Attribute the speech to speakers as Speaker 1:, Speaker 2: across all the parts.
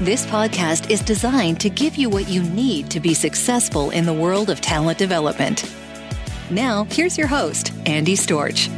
Speaker 1: This podcast is designed to give you what you need to be successful in the world of talent development. Now, here's your host, Andy Storch.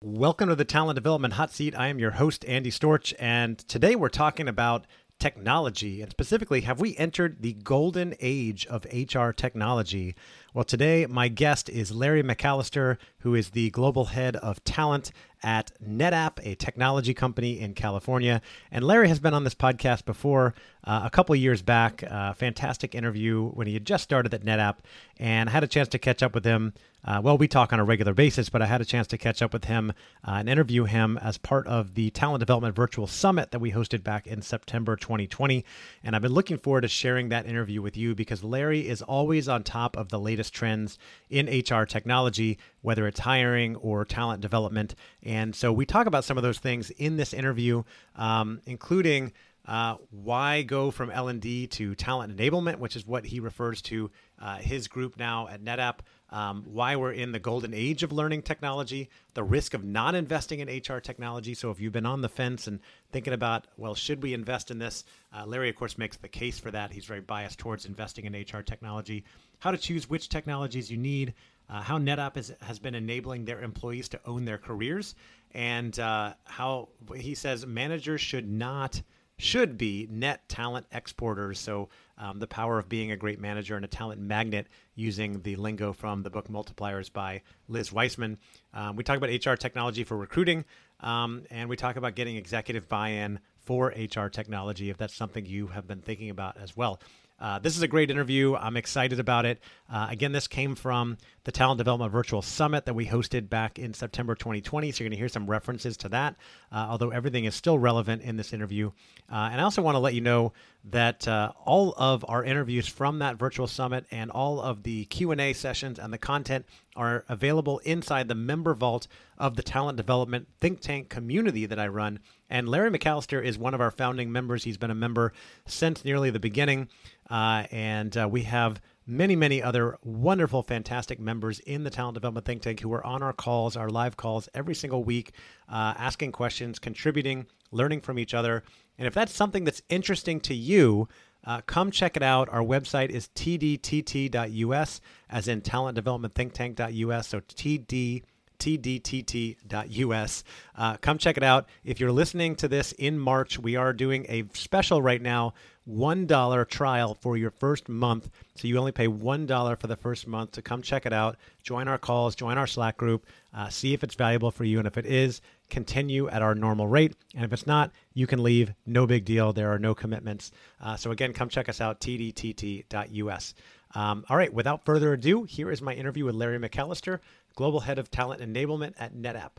Speaker 2: Welcome to the Talent Development Hot Seat. I am your host, Andy Storch, and today we're talking about technology, and specifically, have we entered the golden age of HR technology? Well, today my guest is Larry McAllister, who is the global head of talent at NetApp, a technology company in California. And Larry has been on this podcast before uh, a couple years back. Uh, fantastic interview when he had just started at NetApp, and I had a chance to catch up with him. Uh, well, we talk on a regular basis, but I had a chance to catch up with him uh, and interview him as part of the Talent Development Virtual Summit that we hosted back in September 2020. And I've been looking forward to sharing that interview with you because Larry is always on top of the latest trends in HR technology, whether it's hiring or talent development. And so we talk about some of those things in this interview, um, including uh, why go from L&D to talent enablement, which is what he refers to uh, his group now at NetApp. Um, why we're in the golden age of learning technology, the risk of not investing in HR technology. So, if you've been on the fence and thinking about, well, should we invest in this? Uh, Larry, of course, makes the case for that. He's very biased towards investing in HR technology. How to choose which technologies you need, uh, how NetApp is, has been enabling their employees to own their careers, and uh, how he says managers should not should be net talent exporters. So um, the power of being a great manager and a talent magnet using the lingo from the book Multipliers by Liz Wiseman. Um, we talk about HR technology for recruiting, um, and we talk about getting executive buy-in for HR technology if that's something you have been thinking about as well. Uh, this is a great interview. I'm excited about it. Uh, again, this came from the Talent Development Virtual Summit that we hosted back in September 2020. So you're going to hear some references to that, uh, although everything is still relevant in this interview. Uh, and I also want to let you know that uh, all of our interviews from that virtual summit and all of the Q&A sessions and the content are available inside the member vault of the talent development think tank community that I run. And Larry McAllister is one of our founding members. He's been a member since nearly the beginning. Uh, and uh, we have many, many other wonderful, fantastic members in the Talent Development Think Tank who are on our calls, our live calls every single week, uh, asking questions, contributing, learning from each other. And if that's something that's interesting to you, uh, come check it out. Our website is tdtt.us, as in talent development think tank.us. So td tdtt.us. Uh, come check it out. If you're listening to this in March, we are doing a special right now $1 trial for your first month. So you only pay $1 for the first month to come check it out. Join our calls, join our Slack group, uh, see if it's valuable for you. And if it is, continue at our normal rate. And if it's not, you can leave. No big deal. There are no commitments. Uh, so again, come check us out, tdtt.us. Um, all right, without further ado, here is my interview with Larry McAllister, Global Head of Talent Enablement at NetApp.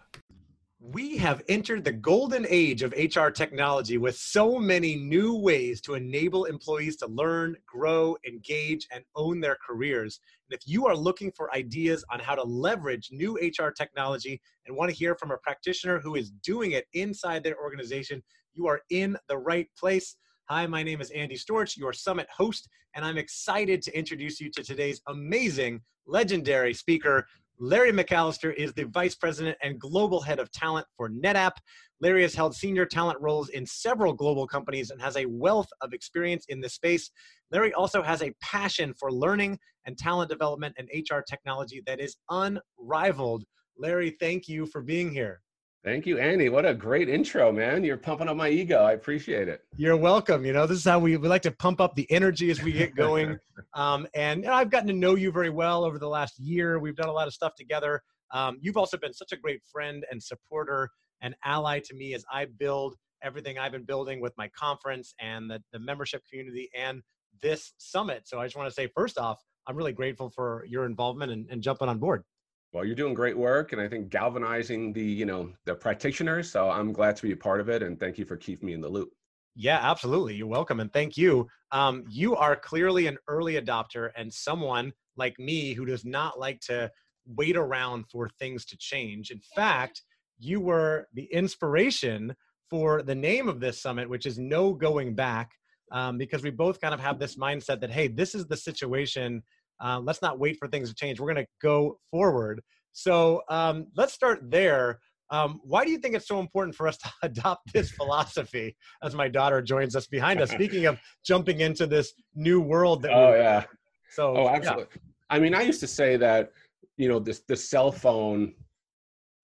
Speaker 2: We have entered the golden age of HR technology with so many new ways to enable employees to learn, grow, engage, and own their careers. And if you are looking for ideas on how to leverage new HR technology and want to hear from a practitioner who is doing it inside their organization, you are in the right place. Hi, my name is Andy Storch, your summit host, and I'm excited to introduce you to today's amazing, legendary speaker. Larry McAllister is the Vice President and Global Head of Talent for NetApp. Larry has held senior talent roles in several global companies and has a wealth of experience in this space. Larry also has a passion for learning and talent development and HR technology that is unrivaled. Larry, thank you for being here.
Speaker 3: Thank you, Andy. What a great intro, man. You're pumping up my ego. I appreciate it.
Speaker 2: You're welcome. You know, this is how we, we like to pump up the energy as we get going. um, and I've gotten to know you very well over the last year. We've done a lot of stuff together. Um, you've also been such a great friend and supporter and ally to me as I build everything I've been building with my conference and the, the membership community and this summit. So I just want to say, first off, I'm really grateful for your involvement and, and jumping on board.
Speaker 3: Well, you're doing great work, and I think galvanizing the you know the practitioners. So I'm glad to be a part of it, and thank you for keeping me in the loop.
Speaker 2: Yeah, absolutely. You're welcome, and thank you. Um, you are clearly an early adopter and someone like me who does not like to wait around for things to change. In fact, you were the inspiration for the name of this summit, which is No Going Back, um, because we both kind of have this mindset that hey, this is the situation uh, let's not wait for things to change. We're going to go forward. So um, let's start there. Um, why do you think it's so important for us to adopt this philosophy as my daughter joins us behind us? Speaking of jumping into this new world that
Speaker 3: oh yeah so oh absolutely yeah. i mean i used to say that you know this the cell phone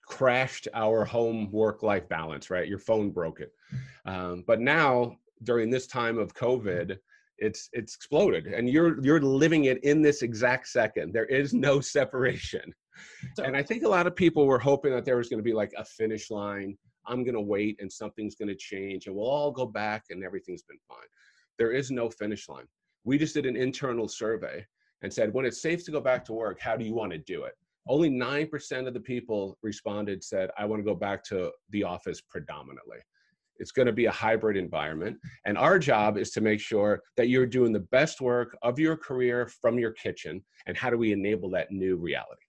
Speaker 3: crashed our home work life balance right your phone broke it um, but now during this time of covid it's it's exploded and you're you're living it in this exact second. There is no separation. And i think a lot of people were hoping that there was going to be like a finish line. I'm going to wait and something's going to change and we'll all go back and everything's been fine. There is no finish line. We just did an internal survey and said when it's safe to go back to work how do you want to do it? Only 9% of the people responded said i want to go back to the office predominantly it's going to be a hybrid environment. And our job is to make sure that you're doing the best work of your career from your kitchen. And how do we enable that new reality?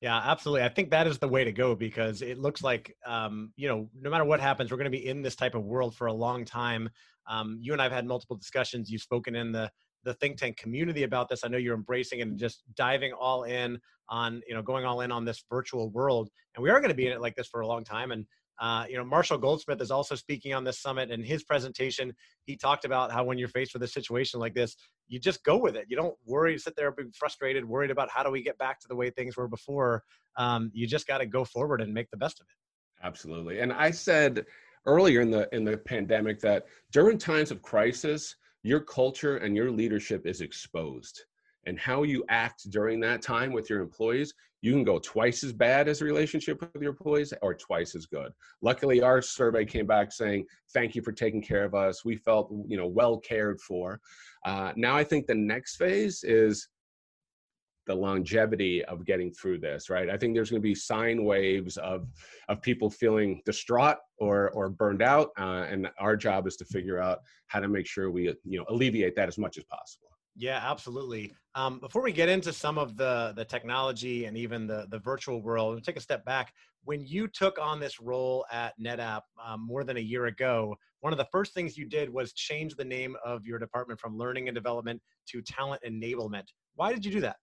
Speaker 2: Yeah, absolutely. I think that is the way to go because it looks like, um, you know, no matter what happens, we're going to be in this type of world for a long time. Um, you and I've had multiple discussions. You've spoken in the the think tank community about this. I know you're embracing and just diving all in on, you know, going all in on this virtual world. And we are going to be in it like this for a long time. And uh, you know, Marshall Goldsmith is also speaking on this summit. In his presentation, he talked about how when you're faced with a situation like this, you just go with it. You don't worry, sit there being frustrated, worried about how do we get back to the way things were before. Um, you just got to go forward and make the best of it.
Speaker 3: Absolutely. And I said earlier in the in the pandemic that during times of crisis, your culture and your leadership is exposed and how you act during that time with your employees, you can go twice as bad as a relationship with your employees or twice as good. Luckily, our survey came back saying, thank you for taking care of us. We felt, you know, well cared for. Uh, now I think the next phase is the longevity of getting through this, right? I think there's going to be sine waves of of people feeling distraught or or burned out, uh, and our job is to figure out how to make sure we you know alleviate that as much as possible.
Speaker 2: Yeah, absolutely. Um, before we get into some of the the technology and even the the virtual world, take a step back. When you took on this role at NetApp um, more than a year ago, one of the first things you did was change the name of your department from Learning and Development to Talent Enablement. Why did you do that?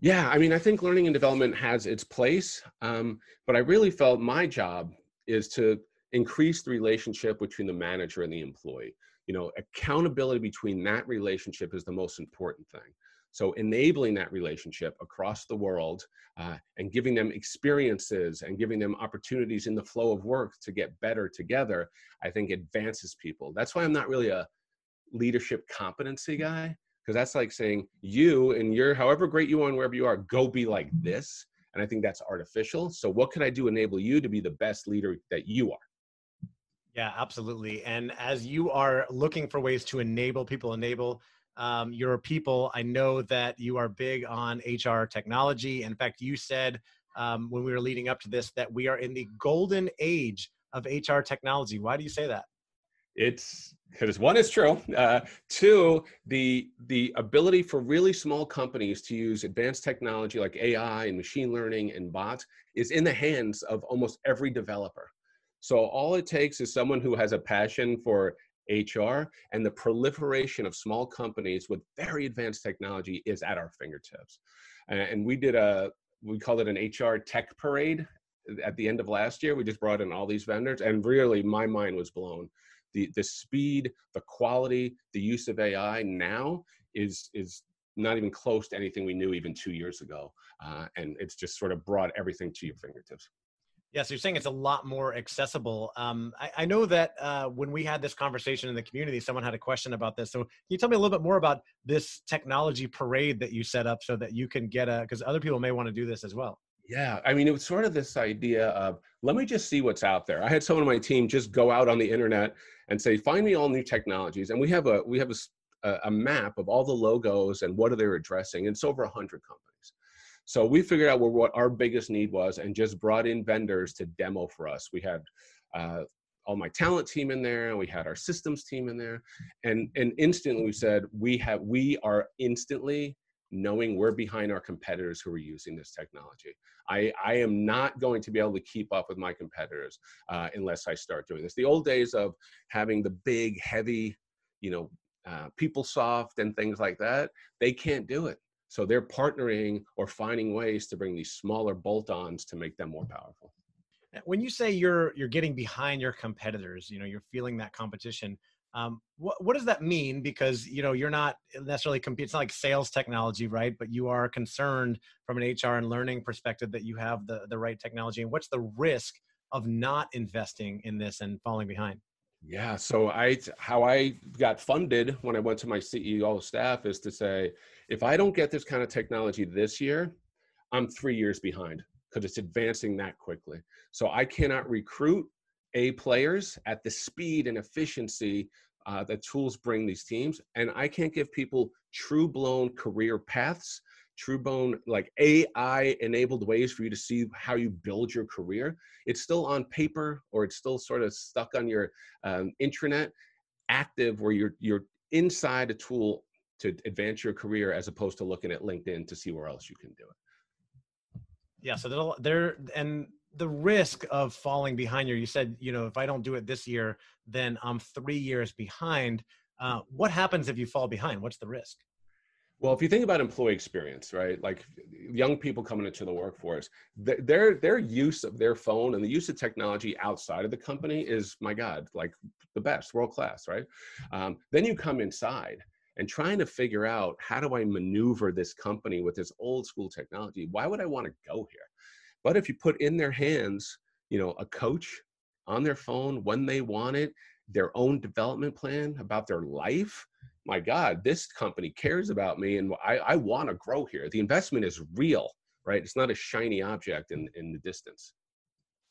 Speaker 3: Yeah, I mean, I think learning and development has its place, um, but I really felt my job is to increase the relationship between the manager and the employee you know accountability between that relationship is the most important thing. So enabling that relationship across the world uh, and giving them experiences and giving them opportunities in the flow of work to get better together i think advances people. That's why i'm not really a leadership competency guy because that's like saying you and your however great you are and wherever you are go be like this. And i think that's artificial. So what can i do enable you to be the best leader that you are
Speaker 2: yeah, absolutely. And as you are looking for ways to enable people, enable um, your people, I know that you are big on HR technology. In fact, you said um, when we were leading up to this that we are in the golden age of HR technology. Why do you say that?
Speaker 3: It's because one is true. Uh, two, the the ability for really small companies to use advanced technology like AI and machine learning and bots is in the hands of almost every developer. So all it takes is someone who has a passion for HR, and the proliferation of small companies with very advanced technology is at our fingertips. And we did a, we called it an HR tech parade at the end of last year. We just brought in all these vendors, and really my mind was blown. The, the speed, the quality, the use of AI now is, is not even close to anything we knew even two years ago. Uh, and it's just sort of brought everything to your fingertips.
Speaker 2: Yeah, so you're saying it's a lot more accessible. Um, I, I, know that uh, when we had this conversation in the community, someone had a question about this. So can you tell me a little bit more about this technology parade that you set up so that you can get a, because other people may want to do this as well.
Speaker 3: Yeah, I mean, it was sort of this idea of let me just see what's out there. I had someone on my team just go out on the internet and say, find me all new technologies, and we have a we have a, a map of all the logos and what are they addressing. It's over hundred companies. So we figured out what our biggest need was and just brought in vendors to demo for us. We had uh, all my talent team in there, we had our systems team in there, and and instantly we said we have we are instantly knowing we're behind our competitors who are using this technology. I, I am not going to be able to keep up with my competitors uh, unless I start doing this. The old days of having the big, heavy, you know, uh, PeopleSoft and things like that, they can't do it. So they're partnering or finding ways to bring these smaller bolt-ons to make them more powerful.
Speaker 2: When you say you're you're getting behind your competitors, you know, you're feeling that competition. Um, what what does that mean? Because you know you're not necessarily competing. It's not like sales technology, right? But you are concerned from an HR and learning perspective that you have the the right technology. And what's the risk of not investing in this and falling behind?
Speaker 3: Yeah. So I how I got funded when I went to my CEO staff is to say, if I don't get this kind of technology this year, I'm three years behind because it's advancing that quickly. So I cannot recruit A players at the speed and efficiency uh, that tools bring these teams. And I can't give people true blown career paths TrueBone, like AI enabled ways for you to see how you build your career. It's still on paper or it's still sort of stuck on your um, intranet active where you're, you're inside a tool to advance your career as opposed to looking at LinkedIn to see where else you can do it.
Speaker 2: Yeah. So there, and the risk of falling behind you, you said, you know, if I don't do it this year, then I'm three years behind. Uh, what happens if you fall behind? What's the risk?
Speaker 3: Well, if you think about employee experience, right? Like young people coming into the workforce, their their use of their phone and the use of technology outside of the company is, my God, like the best, world class, right? Um, then you come inside and trying to figure out how do I maneuver this company with this old school technology? Why would I want to go here? But if you put in their hands, you know, a coach on their phone when they want it, their own development plan about their life my God, this company cares about me and I, I want to grow here. The investment is real, right? It's not a shiny object in, in the distance.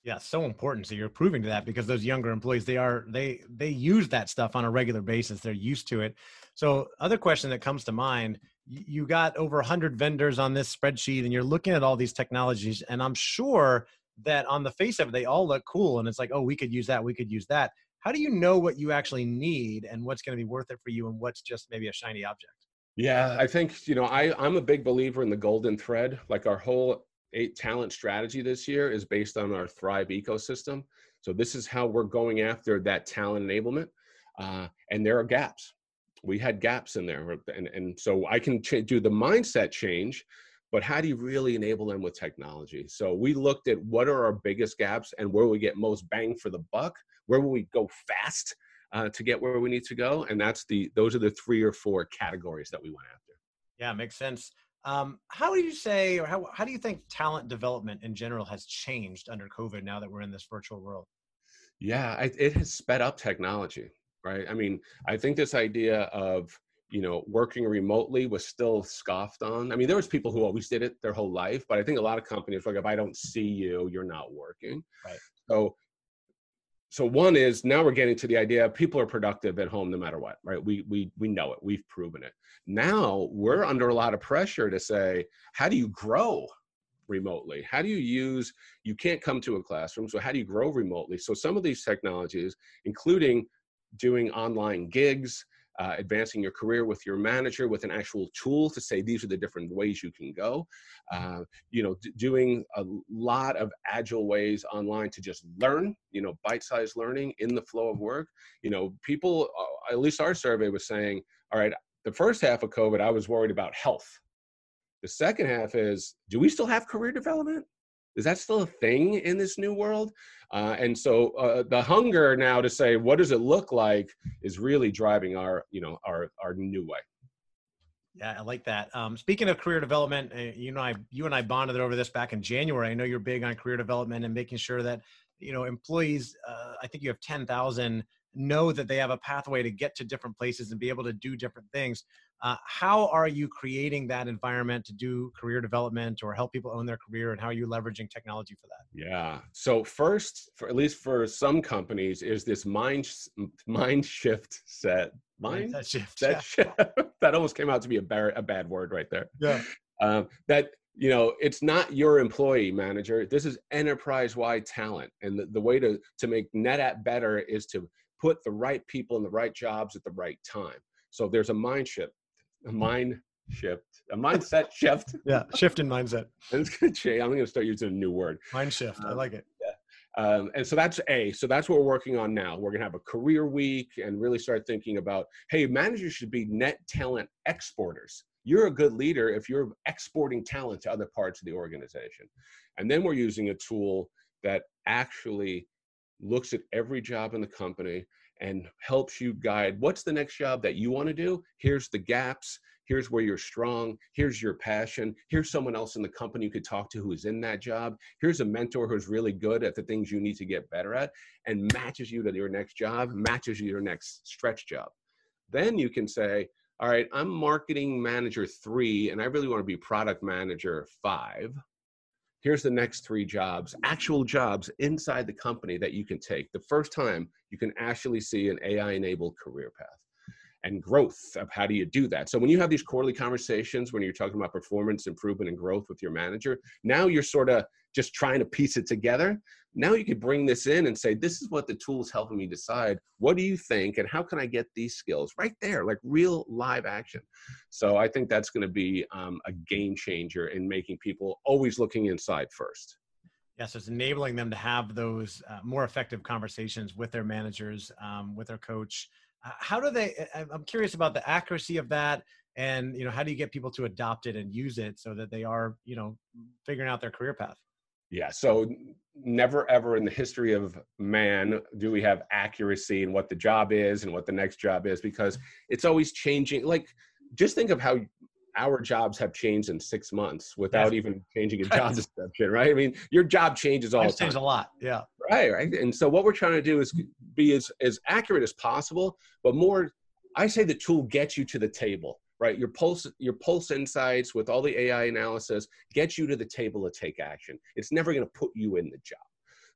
Speaker 2: Yeah, so important. So you're proving to that because those younger employees, they are they they use that stuff on a regular basis. They're used to it. So other question that comes to mind, you got over 100 vendors on this spreadsheet and you're looking at all these technologies and I'm sure that on the face of it they all look cool and it's like, "Oh, we could use that, we could use that." How do you know what you actually need and what's going to be worth it for you and what's just maybe a shiny object?
Speaker 3: Yeah i think you know i i'm a big believer in the golden thread. Like our whole eight talent strategy this year is based on our thrive ecosystem. So this is how we're going after that talent enablement uh, and there are gaps. We had gaps in there and, and so i can ch- do the mindset change but how do you really enable them with technology? So we looked at what are our biggest gaps and where we get most bang for the buck where will we go fast uh, to get where we need to go? And that's the those are the three or four categories that we went after.
Speaker 2: Yeah makes sense. Um, how do you say or how, how do you think talent development in general has changed under covid now that we're in this virtual world?
Speaker 3: Yeah it, it has sped up technology right? I mean i think this idea of you know working remotely was still scoffed on. I mean there was people who always did it their whole life but i think a lot of companies were like if i don't see you you're not working.
Speaker 2: Right.
Speaker 3: So so one is now we're getting to the idea people are productive at home no matter what right? We we we know it. We've proven it. Now we're under a lot of pressure to say how do you grow remotely? How do you use you can't come to a classroom so how do you grow remotely? So some of these technologies including doing online gigs uh, advancing your career with your manager with an actual tool to say these are the different ways you can go. Uh, you know, d- doing a lot of agile ways online to just learn. You know, bite-sized learning in the flow of work. You know, people, uh, at least our survey was saying, all right, the first half of COVID, I was worried about health. The second half is, do we still have career development? Is that still a thing in this new world uh, and so uh, the hunger now to say what does it look like is really driving our you know our our new way
Speaker 2: yeah, I like that. Um, speaking of career development, uh, you know, I you and I bonded over this back in January. I know you're big on career development and making sure that you know employees. Uh, I think you have ten thousand know that they have a pathway to get to different places and be able to do different things. Uh, how are you creating that environment to do career development or help people own their career, and how are you leveraging technology for that?
Speaker 3: Yeah. So first, for at least for some companies, is this mind mind shift set mind
Speaker 2: that shift
Speaker 3: that, yeah. shift, that almost came out to be a bad a bad word right there.
Speaker 2: Yeah.
Speaker 3: Um, that you know it's not your employee manager this is enterprise wide talent and the, the way to to make netapp better is to put the right people in the right jobs at the right time. So there's a mind shift, a mind shift, a mindset shift.
Speaker 2: Yeah, shift in mindset.
Speaker 3: It's going to change. I'm going to start using a new word.
Speaker 2: Mind shift. Um, I like it.
Speaker 3: Yeah. Um, and so that's A. So that's what we're working on now. We're going to have a career week and really start thinking about hey, managers should be net talent exporters. You're a good leader if you're exporting talent to other parts of the organization. And then we're using a tool that actually looks at every job in the company and helps you guide what's the next job that you want to do. Here's the gaps. Here's where you're strong. Here's your passion. Here's someone else in the company you could talk to who is in that job. Here's a mentor who's really good at the things you need to get better at and matches you to your next job matches you to your next stretch job. Then you can say all right i'm marketing manager three and i really want to be product manager five here's the next three jobs, actual jobs inside the company that you can take. The first time you can actually see an AI enabled career path and growth of how do you do that. So when you have these quarterly conversations, when you're talking about performance improvement and growth with your manager, now you're sort of just trying to piece it together. Now you could bring this in and say, this is what the tool is helping me decide. What do you think? And how can I get these skills right there, like real live action? So I think that's going to be um, a game changer in making people always looking inside first.
Speaker 2: Yes, it's enabling them to have those uh, more effective conversations with their managers, um, with their coach, how do they i'm curious about the accuracy of that and you know how do you get people to adopt it and use it so that they are you know figuring out their career path
Speaker 3: yeah so never ever in the history of man do we have accuracy in what the job is and what the next job is because it's always changing like just think of how our jobs have changed in six months without yes. even changing a job description, right? I mean, your job changes all the time.
Speaker 2: Changes a lot, yeah.
Speaker 3: Right, right. And so what we're trying to do is mm-hmm. be as, as accurate as possible, but more. I say the tool gets you to the table, right? Your pulse, your pulse insights with all the AI analysis gets you to the table to take action. It's never going to put you in the job.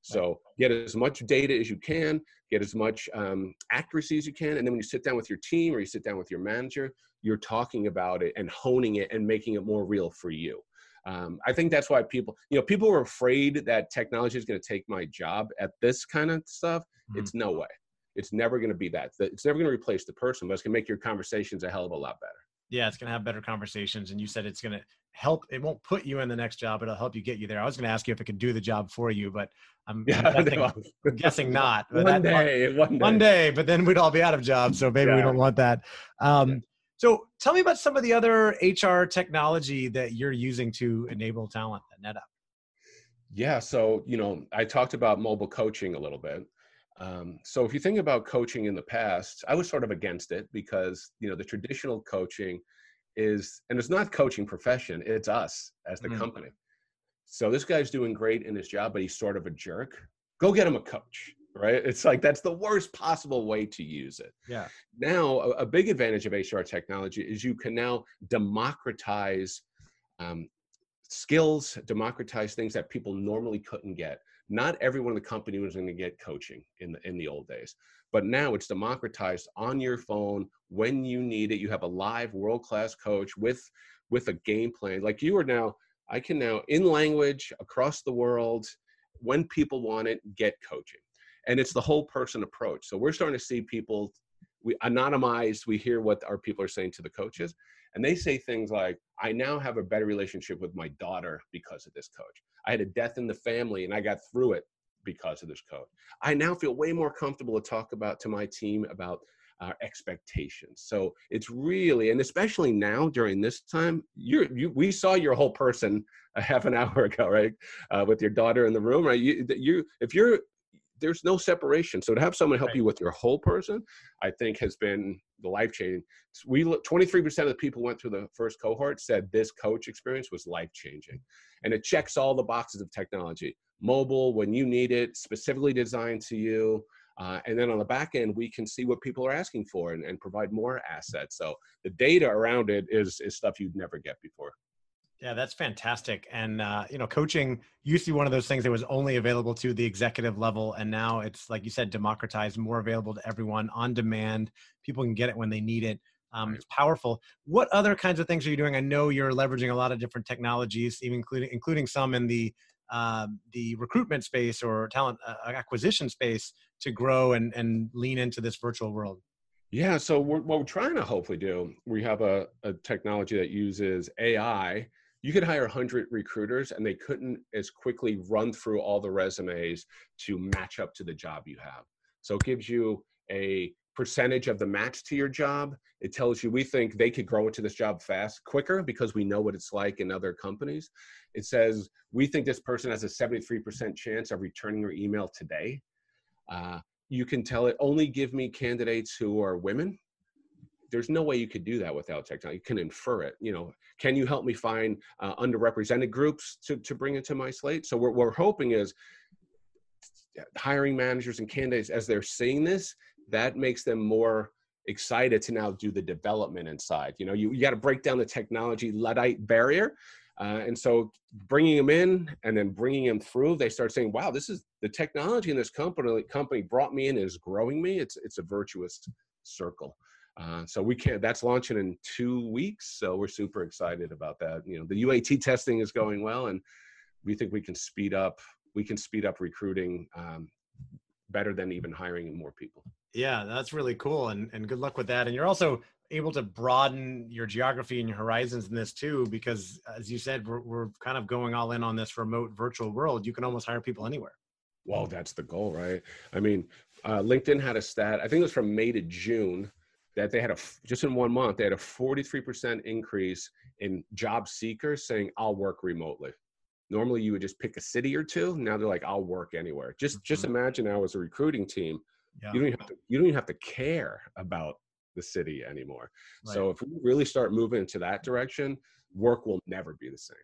Speaker 3: So get as much data as you can, get as much um, accuracy as you can, and then when you sit down with your team or you sit down with your manager, you're talking about it and honing it and making it more real for you. Um, I think that's why people, you know, people were afraid that technology is going to take my job at this kind of stuff. Mm-hmm. It's no way. It's never going to be that. It's never going to replace the person, but it's going to make your conversations a hell of a lot better.
Speaker 2: Yeah, it's going to have better conversations. And you said it's going to help. It won't put you in the next job. It'll help you get you there. I was going to ask you if it could do the job for you, but I'm, yeah, I'm guessing, I'm guessing not.
Speaker 3: But one, day, one day,
Speaker 2: one day, but then we'd all be out of jobs. So maybe yeah. we don't want that. Um, yeah. So tell me about some of the other HR technology that you're using to enable talent at NetApp.
Speaker 3: Yeah, so you know, I talked about mobile coaching a little bit. Um, so if you think about coaching in the past, I was sort of against it because you know the traditional coaching is, and it's not coaching profession; it's us as the mm-hmm. company. So this guy's doing great in his job, but he's sort of a jerk. Go get him a coach right? It's like that's the worst possible way to use it.
Speaker 2: Yeah.
Speaker 3: Now, a, a big advantage of HR technology is you can now democratize um, skills, democratize things that people normally couldn't get. Not everyone in the company was going to get coaching in the in the old days, but now it's democratized on your phone when you need it. You have a live world class coach with with a game plan. Like you are now, I can now in language across the world when people want it get coaching and it's the whole person approach so we're starting to see people we anonymized we hear what our people are saying to the coaches and they say things like i now have a better relationship with my daughter because of this coach i had a death in the family and i got through it because of this coach i now feel way more comfortable to talk about to my team about our expectations. So it's really, and especially now during this time, you're, you we saw your whole person a half an hour ago, right, uh, with your daughter in the room, right? You, you if you're there's no separation. So to have someone help right. you with your whole person, I think has been the life changing. We 23% of the people went through the first cohort said this coach experience was life changing, and it checks all the boxes of technology. Mobile when you need it, specifically designed to you. Uh, and then on the back end, we can see what people are asking for and, and provide more assets. So the data around it is, is stuff you'd never get before.
Speaker 2: Yeah, that's fantastic. And uh, you know, coaching used to be one of those things that was only available to the executive level, and now it's like you said, democratized, more available to everyone on demand. People can get it when they need it. Um, it's powerful. What other kinds of things are you doing? I know you're leveraging a lot of different technologies, even including including some in the uh, the recruitment space or talent uh, acquisition space to grow and, and lean into this virtual world?
Speaker 3: Yeah, so we're, what we're trying to hopefully do, we have a, a technology that uses AI. You could hire 100 recruiters and they couldn't as quickly run through all the resumes to match up to the job you have. So it gives you a percentage of the match to your job. It tells you we think they could grow into this job fast, quicker because we know what it's like in other companies. It says we think this person has a 73% chance of returning your email today. Uh, you can tell it only give me candidates who are women. There's no way you could do that without technology. You can infer it. You know, can you help me find uh, underrepresented groups to, to bring into my slate? So what we're hoping is hiring managers and candidates as they're seeing this, that makes them more excited to now do the development inside. You know, you, you got to break down the technology Luddite barrier uh, and so bringing them in and then bringing them through, they start saying, wow, this is the technology in this company company brought me in is growing me. It's, it's a virtuous circle. Uh, so we can't. that's launching in two weeks. So we're super excited about that. You know, the UAT testing is going well and we think we can speed up, we can speed up recruiting um, better than even hiring more people.
Speaker 2: Yeah, that's really cool. And, and good luck with that. And you're also able to broaden your geography and your horizons in this too because as you said we're, we're kind of going all in on this remote virtual world you can almost hire people anywhere
Speaker 3: well that's the goal right i mean uh, linkedin had a stat i think it was from may to june that they had a just in one month they had a 43% increase in job seekers saying i'll work remotely normally you would just pick a city or two now they're like i'll work anywhere just mm-hmm. just imagine now as a recruiting team yeah. you don't even have to you don't even have to care about the city anymore. Right. So if we really start moving into that direction, work will never be the same.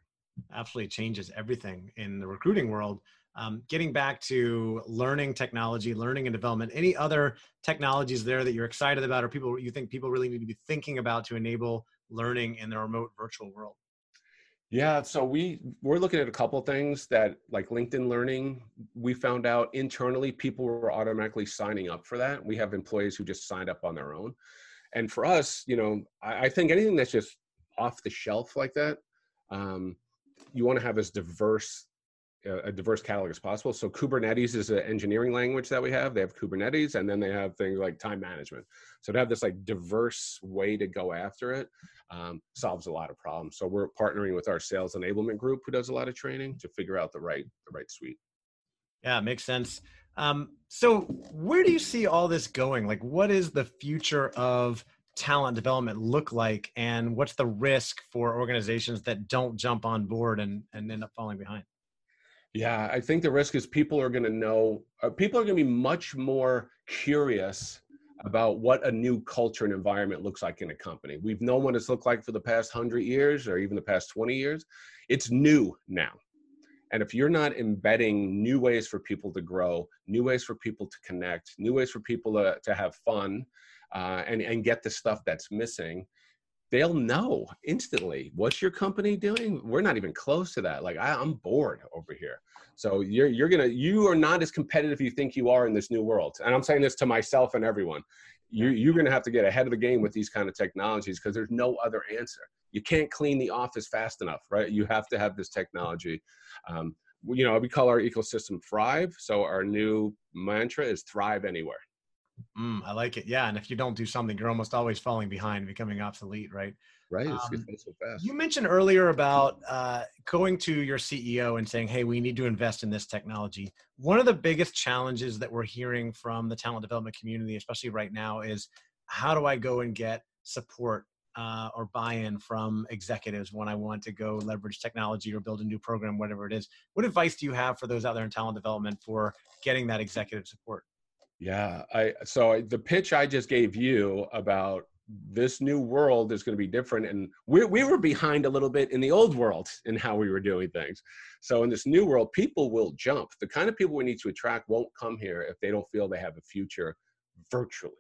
Speaker 2: Absolutely changes everything in the recruiting world. Um, getting back to learning technology, learning and development, any other technologies there that you're excited about or people you think people really need to be thinking about to enable learning in the remote virtual world?
Speaker 3: Yeah, so we we're looking at a couple things that like LinkedIn Learning. We found out internally people were automatically signing up for that. We have employees who just signed up on their own, and for us, you know, I, I think anything that's just off the shelf like that, um, you want to have as diverse a diverse catalog as possible. So Kubernetes is an engineering language that we have. They have Kubernetes, and then they have things like time management. So to have this like diverse way to go after it um, solves a lot of problems. So we're partnering with our sales enablement group, who does a lot of training, to figure out the right the right suite.
Speaker 2: Yeah, makes sense. Um, so where do you see all this going? Like, what is the future of talent development look like, and what's the risk for organizations that don't jump on board and and end up falling behind?
Speaker 3: Yeah, I think the risk is people are going to know, uh, people are going to be much more curious about what a new culture and environment looks like in a company. We've known what it's looked like for the past 100 years or even the past 20 years. It's new now. And if you're not embedding new ways for people to grow, new ways for people to connect, new ways for people to, to have fun uh, and, and get the stuff that's missing, they'll know instantly what's your company doing? We're not even close to that like I, am bored over here. So you're you're gonna you are not as competitive you think you are in this new world. And i'm saying this to myself and everyone. You, you're gonna have to get ahead of the game with these kind of technologies because there's no other answer. You can't clean the office fast enough right? You have to have this technology. Um, you know we call our ecosystem thrive. So our new mantra is thrive anywhere
Speaker 2: Mm, I like it. Yeah, and if you don't do something, you're almost always falling behind, becoming obsolete, right?
Speaker 3: Right. It's um, so fast.
Speaker 2: You mentioned earlier about uh, going to your CEO and saying, "Hey, we need to invest in this technology." One of the biggest challenges that we're hearing from the talent development community, especially right now, is how do I go and get support uh, or buy-in from executives when I want to go leverage technology or build a new program, whatever it is. What advice do you have for those out there in talent development for getting that executive support?
Speaker 3: Yeah, I so the pitch I just gave you about this new world is going to be different and we, we were behind a little bit in the old world in how we were doing things so in this new world people will jump the kind of people we need to attract won't come here if they don't feel they have a future virtually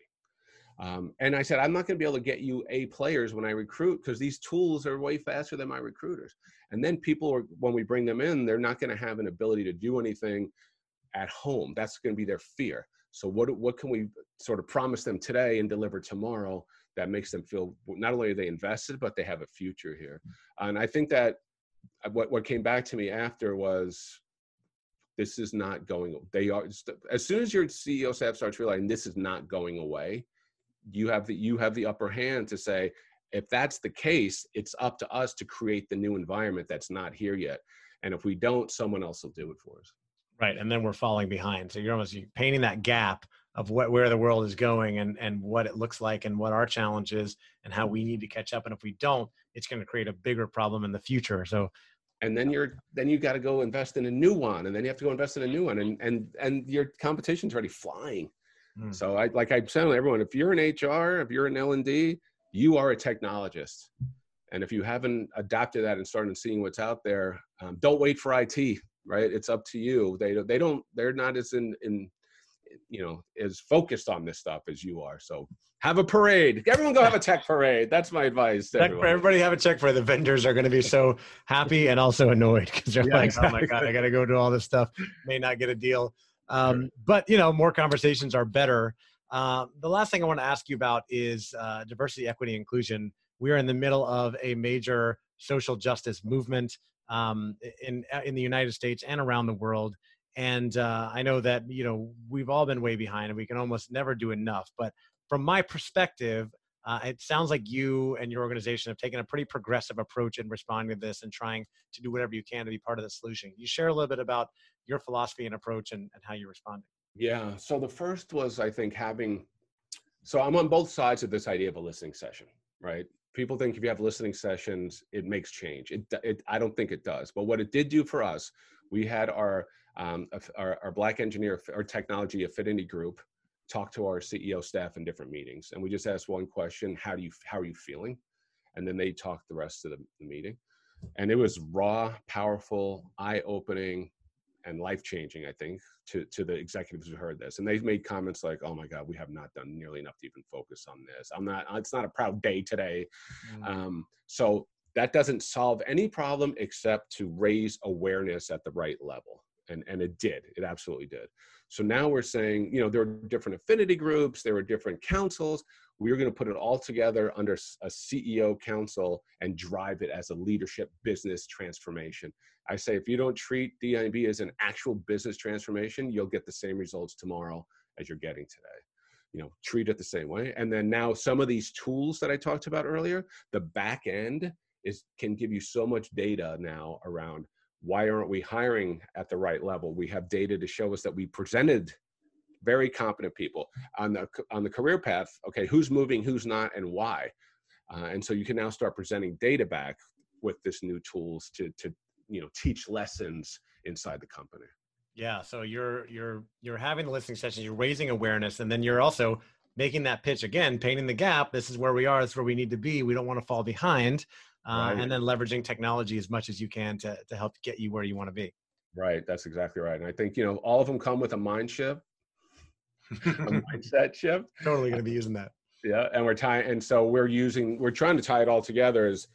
Speaker 3: um, and I said, I'm not going to be able to get you A players when I recruit because these tools are way faster than my recruiters. And then people are, when we bring them in, they're not going to have an ability to do anything at home. That's going to be their fear. So what what can we sort of promise them today and deliver tomorrow that makes them feel not only are they invested but they have a future here. And I think that what what came back to me after was this is not going they are as soon as your ceo staff starts realizing this is not going away you have the you have the upper hand to say if that's the case it's up to us to create the new environment that's not here yet and if we don't someone else will do it for us
Speaker 2: right and then we're falling behind so you're almost painting that gap of what where the world is going and and what it looks like and what our challenge is and how we need to catch up and if we don't it's going to create a bigger problem in the future so
Speaker 3: and then you're then you've got to go invest in a new one and then you have to go invest in a new one and and and your competition's already flying Mm. So I like I'm telling everyone, if you're in HR, if you're in L and D, you are a technologist. And if you haven't adapted that and started seeing what's out there, um, don't wait for IT. Right, it's up to you. They they don't they're not as in in you know as focused on this stuff as you are. So have a parade. Everyone go have a tech parade. That's my advice.
Speaker 2: Tech for everybody have a check parade. The vendors are going to be so happy and also annoyed because they're yeah, like, exactly. oh my god, I got to go do all this stuff. May not get a deal. Um, sure. But you know, more conversations are better. Uh, the last thing I want to ask you about is uh, diversity, equity, inclusion. We are in the middle of a major social justice movement um, in uh, in the United States and around the world. And uh, I know that you know we've all been way behind, and we can almost never do enough. But from my perspective, uh, it sounds like you and your organization have taken a pretty progressive approach in responding to this and trying to do whatever you can to be part of the solution. Can you share a little bit about your philosophy and approach and, and how you're responding?
Speaker 3: Yeah. So the first was, I think, having, so I'm on both sides of this idea of a listening session, right? People think if you have listening sessions, it makes change. It, it I don't think it does. But what it did do for us, we had our, um, our, our Black engineer or technology affinity group talk to our CEO staff in different meetings. And we just asked one question, how do you, how are you feeling? And then they talked the rest of the, the meeting. And it was raw, powerful, eye-opening, and life changing, I think, to, to the executives who heard this. And they've made comments like, oh my God, we have not done nearly enough to even focus on this. I'm not, it's not a proud day today. Mm. Um, so that doesn't solve any problem except to raise awareness at the right level. And, and it did, it absolutely did. So now we're saying, you know, there are different affinity groups, there are different councils. We're going to put it all together under a CEO council and drive it as a leadership business transformation. I say if you don't treat DIB as an actual business transformation, you'll get the same results tomorrow as you're getting today. You know, treat it the same way. And then now some of these tools that I talked about earlier, the back end is can give you so much data now around why aren't we hiring at the right level? We have data to show us that we presented very competent people on the on the career path. Okay, who's moving, who's not, and why? Uh, and so you can now start presenting data back with this new tools to to you know teach lessons inside the company.
Speaker 2: Yeah, so you're you're you're having the listening sessions, you're raising awareness, and then you're also making that pitch again, painting the gap. This is where we are. This is where we need to be. We don't want to fall behind uh, right. and then leveraging technology as much as you can to, to help get you where you want to be.
Speaker 3: Right. That's exactly right. And I think, you know, all of them come with a mind shift, mindset shift.
Speaker 2: Totally going to be using that.
Speaker 3: Yeah. And we're tying, and so we're using, we're trying to tie it all together as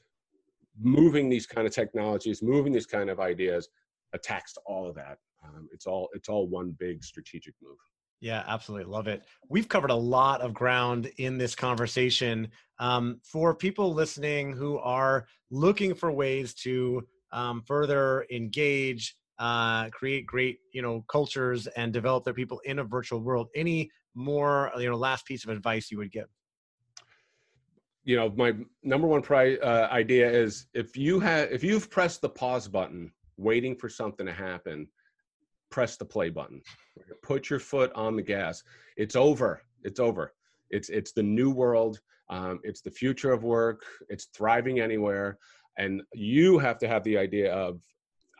Speaker 3: moving these kind of technologies, moving these kind of ideas attacks to all of that. Um, it's all, it's all one big strategic move.
Speaker 2: Yeah, absolutely. Love it. We've covered a lot of ground in this conversation. Um, for people listening who are looking for ways to um, further engage, uh, create great, you know, cultures and develop their people in a virtual world, any more, you know, last piece of advice you would give?
Speaker 3: You know, my number one pri- uh, idea is if you have if you've pressed the pause button, waiting for something to happen, press the play button. Put your foot on the gas. It's over. It's over. It's it's the new world. Um, it's the future of work. It's thriving anywhere, and you have to have the idea of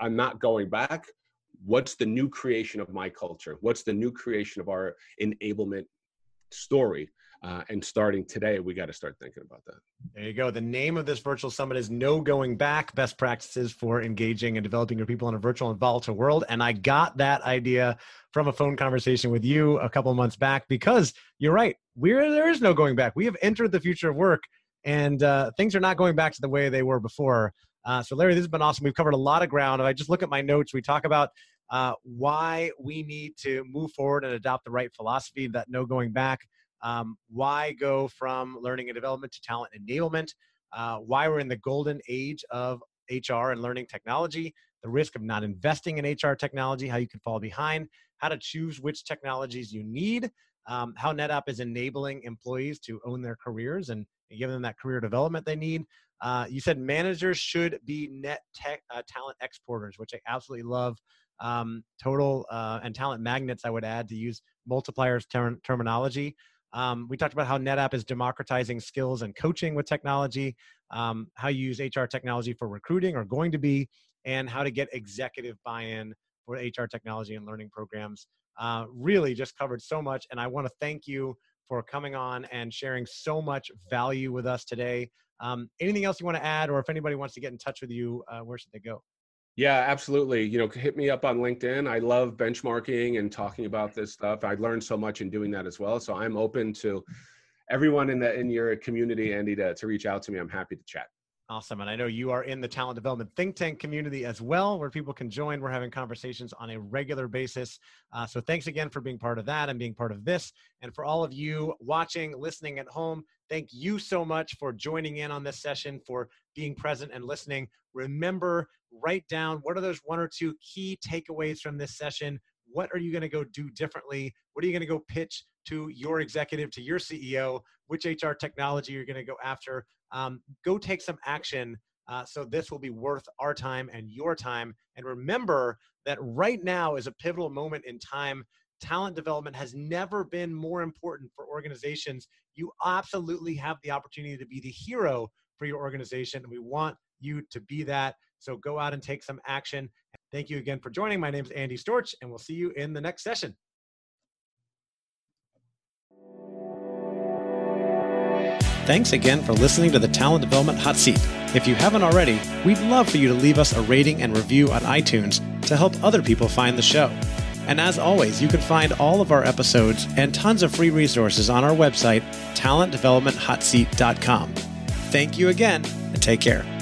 Speaker 3: I'm not going back. What's the new creation of my culture? What's the new creation of our enablement story? Uh, and starting today we got to start thinking about that.
Speaker 2: There you go. The name of this virtual summit is no going back best practices for engaging and developing your people in a virtual and volatile world. And i got that idea from a phone conversation with you a couple months back because you're right we're there is no going back. We have entered the future of work and uh, things are not going back to the way they were before uh, so, Larry, this has been awesome. We've covered a lot of ground. If I just look at my notes, we talk about uh, why we need to move forward and adopt the right philosophy, that no going back, um, why go from learning and development to talent enablement, uh, why we're in the golden age of HR and learning technology, the risk of not investing in HR technology, how you can fall behind, how to choose which technologies you need, um, how NetApp is enabling employees to own their careers and, give them that career development they need, uh, you said managers should be net tech, uh, talent exporters, which I absolutely love. Um, total uh, and talent magnets, I would add to use multipliers ter- terminology. Um, we talked about how NetApp is democratizing skills and coaching with technology, um, how you use HR technology for recruiting or going to be, and how to get executive buy in for HR technology and learning programs. Uh, really just covered so much. And I want to thank you for coming on and sharing so much value with us today. Um, anything else you want to add, or if anybody wants to get in touch with you, uh, where should they go?
Speaker 3: Yeah, absolutely. You know, hit me up on LinkedIn. I love benchmarking and talking about this stuff. I learned so much in doing that as well. So I'm open to everyone in the in your community, Andy, to, to reach out to me. I'm happy to chat.
Speaker 2: Awesome. And I know you are in the talent development think tank community as well, where people can join. We're having conversations on a regular basis. Uh, so thanks again for being part of that and being part of this. And for all of you watching, listening at home, thank you so much for joining in on this session, for being present and listening. Remember, write down what are those one or two key takeaways from this session. What are you going to go do differently? What are you going to go pitch to your executive, to your CEO? Which HR technology you're going to go after? um, go take some action uh, so this will be worth our time and your time. And remember that right now is a pivotal moment in time. Talent development has never been more important for organizations. You absolutely have the opportunity to be the hero for your organization. And we want you to be that. So go out and take some action. Thank you again for joining. My name is Andy Storch, and we'll see you in the next session. Thanks again for listening to the Talent Development Hot Seat. If you haven't already, we'd love for you to leave us a rating and review on iTunes to help other people find the show. And as always, you can find all of our episodes and tons of free resources on our website, talentdevelopmenthotseat.com. Thank you again, and take care.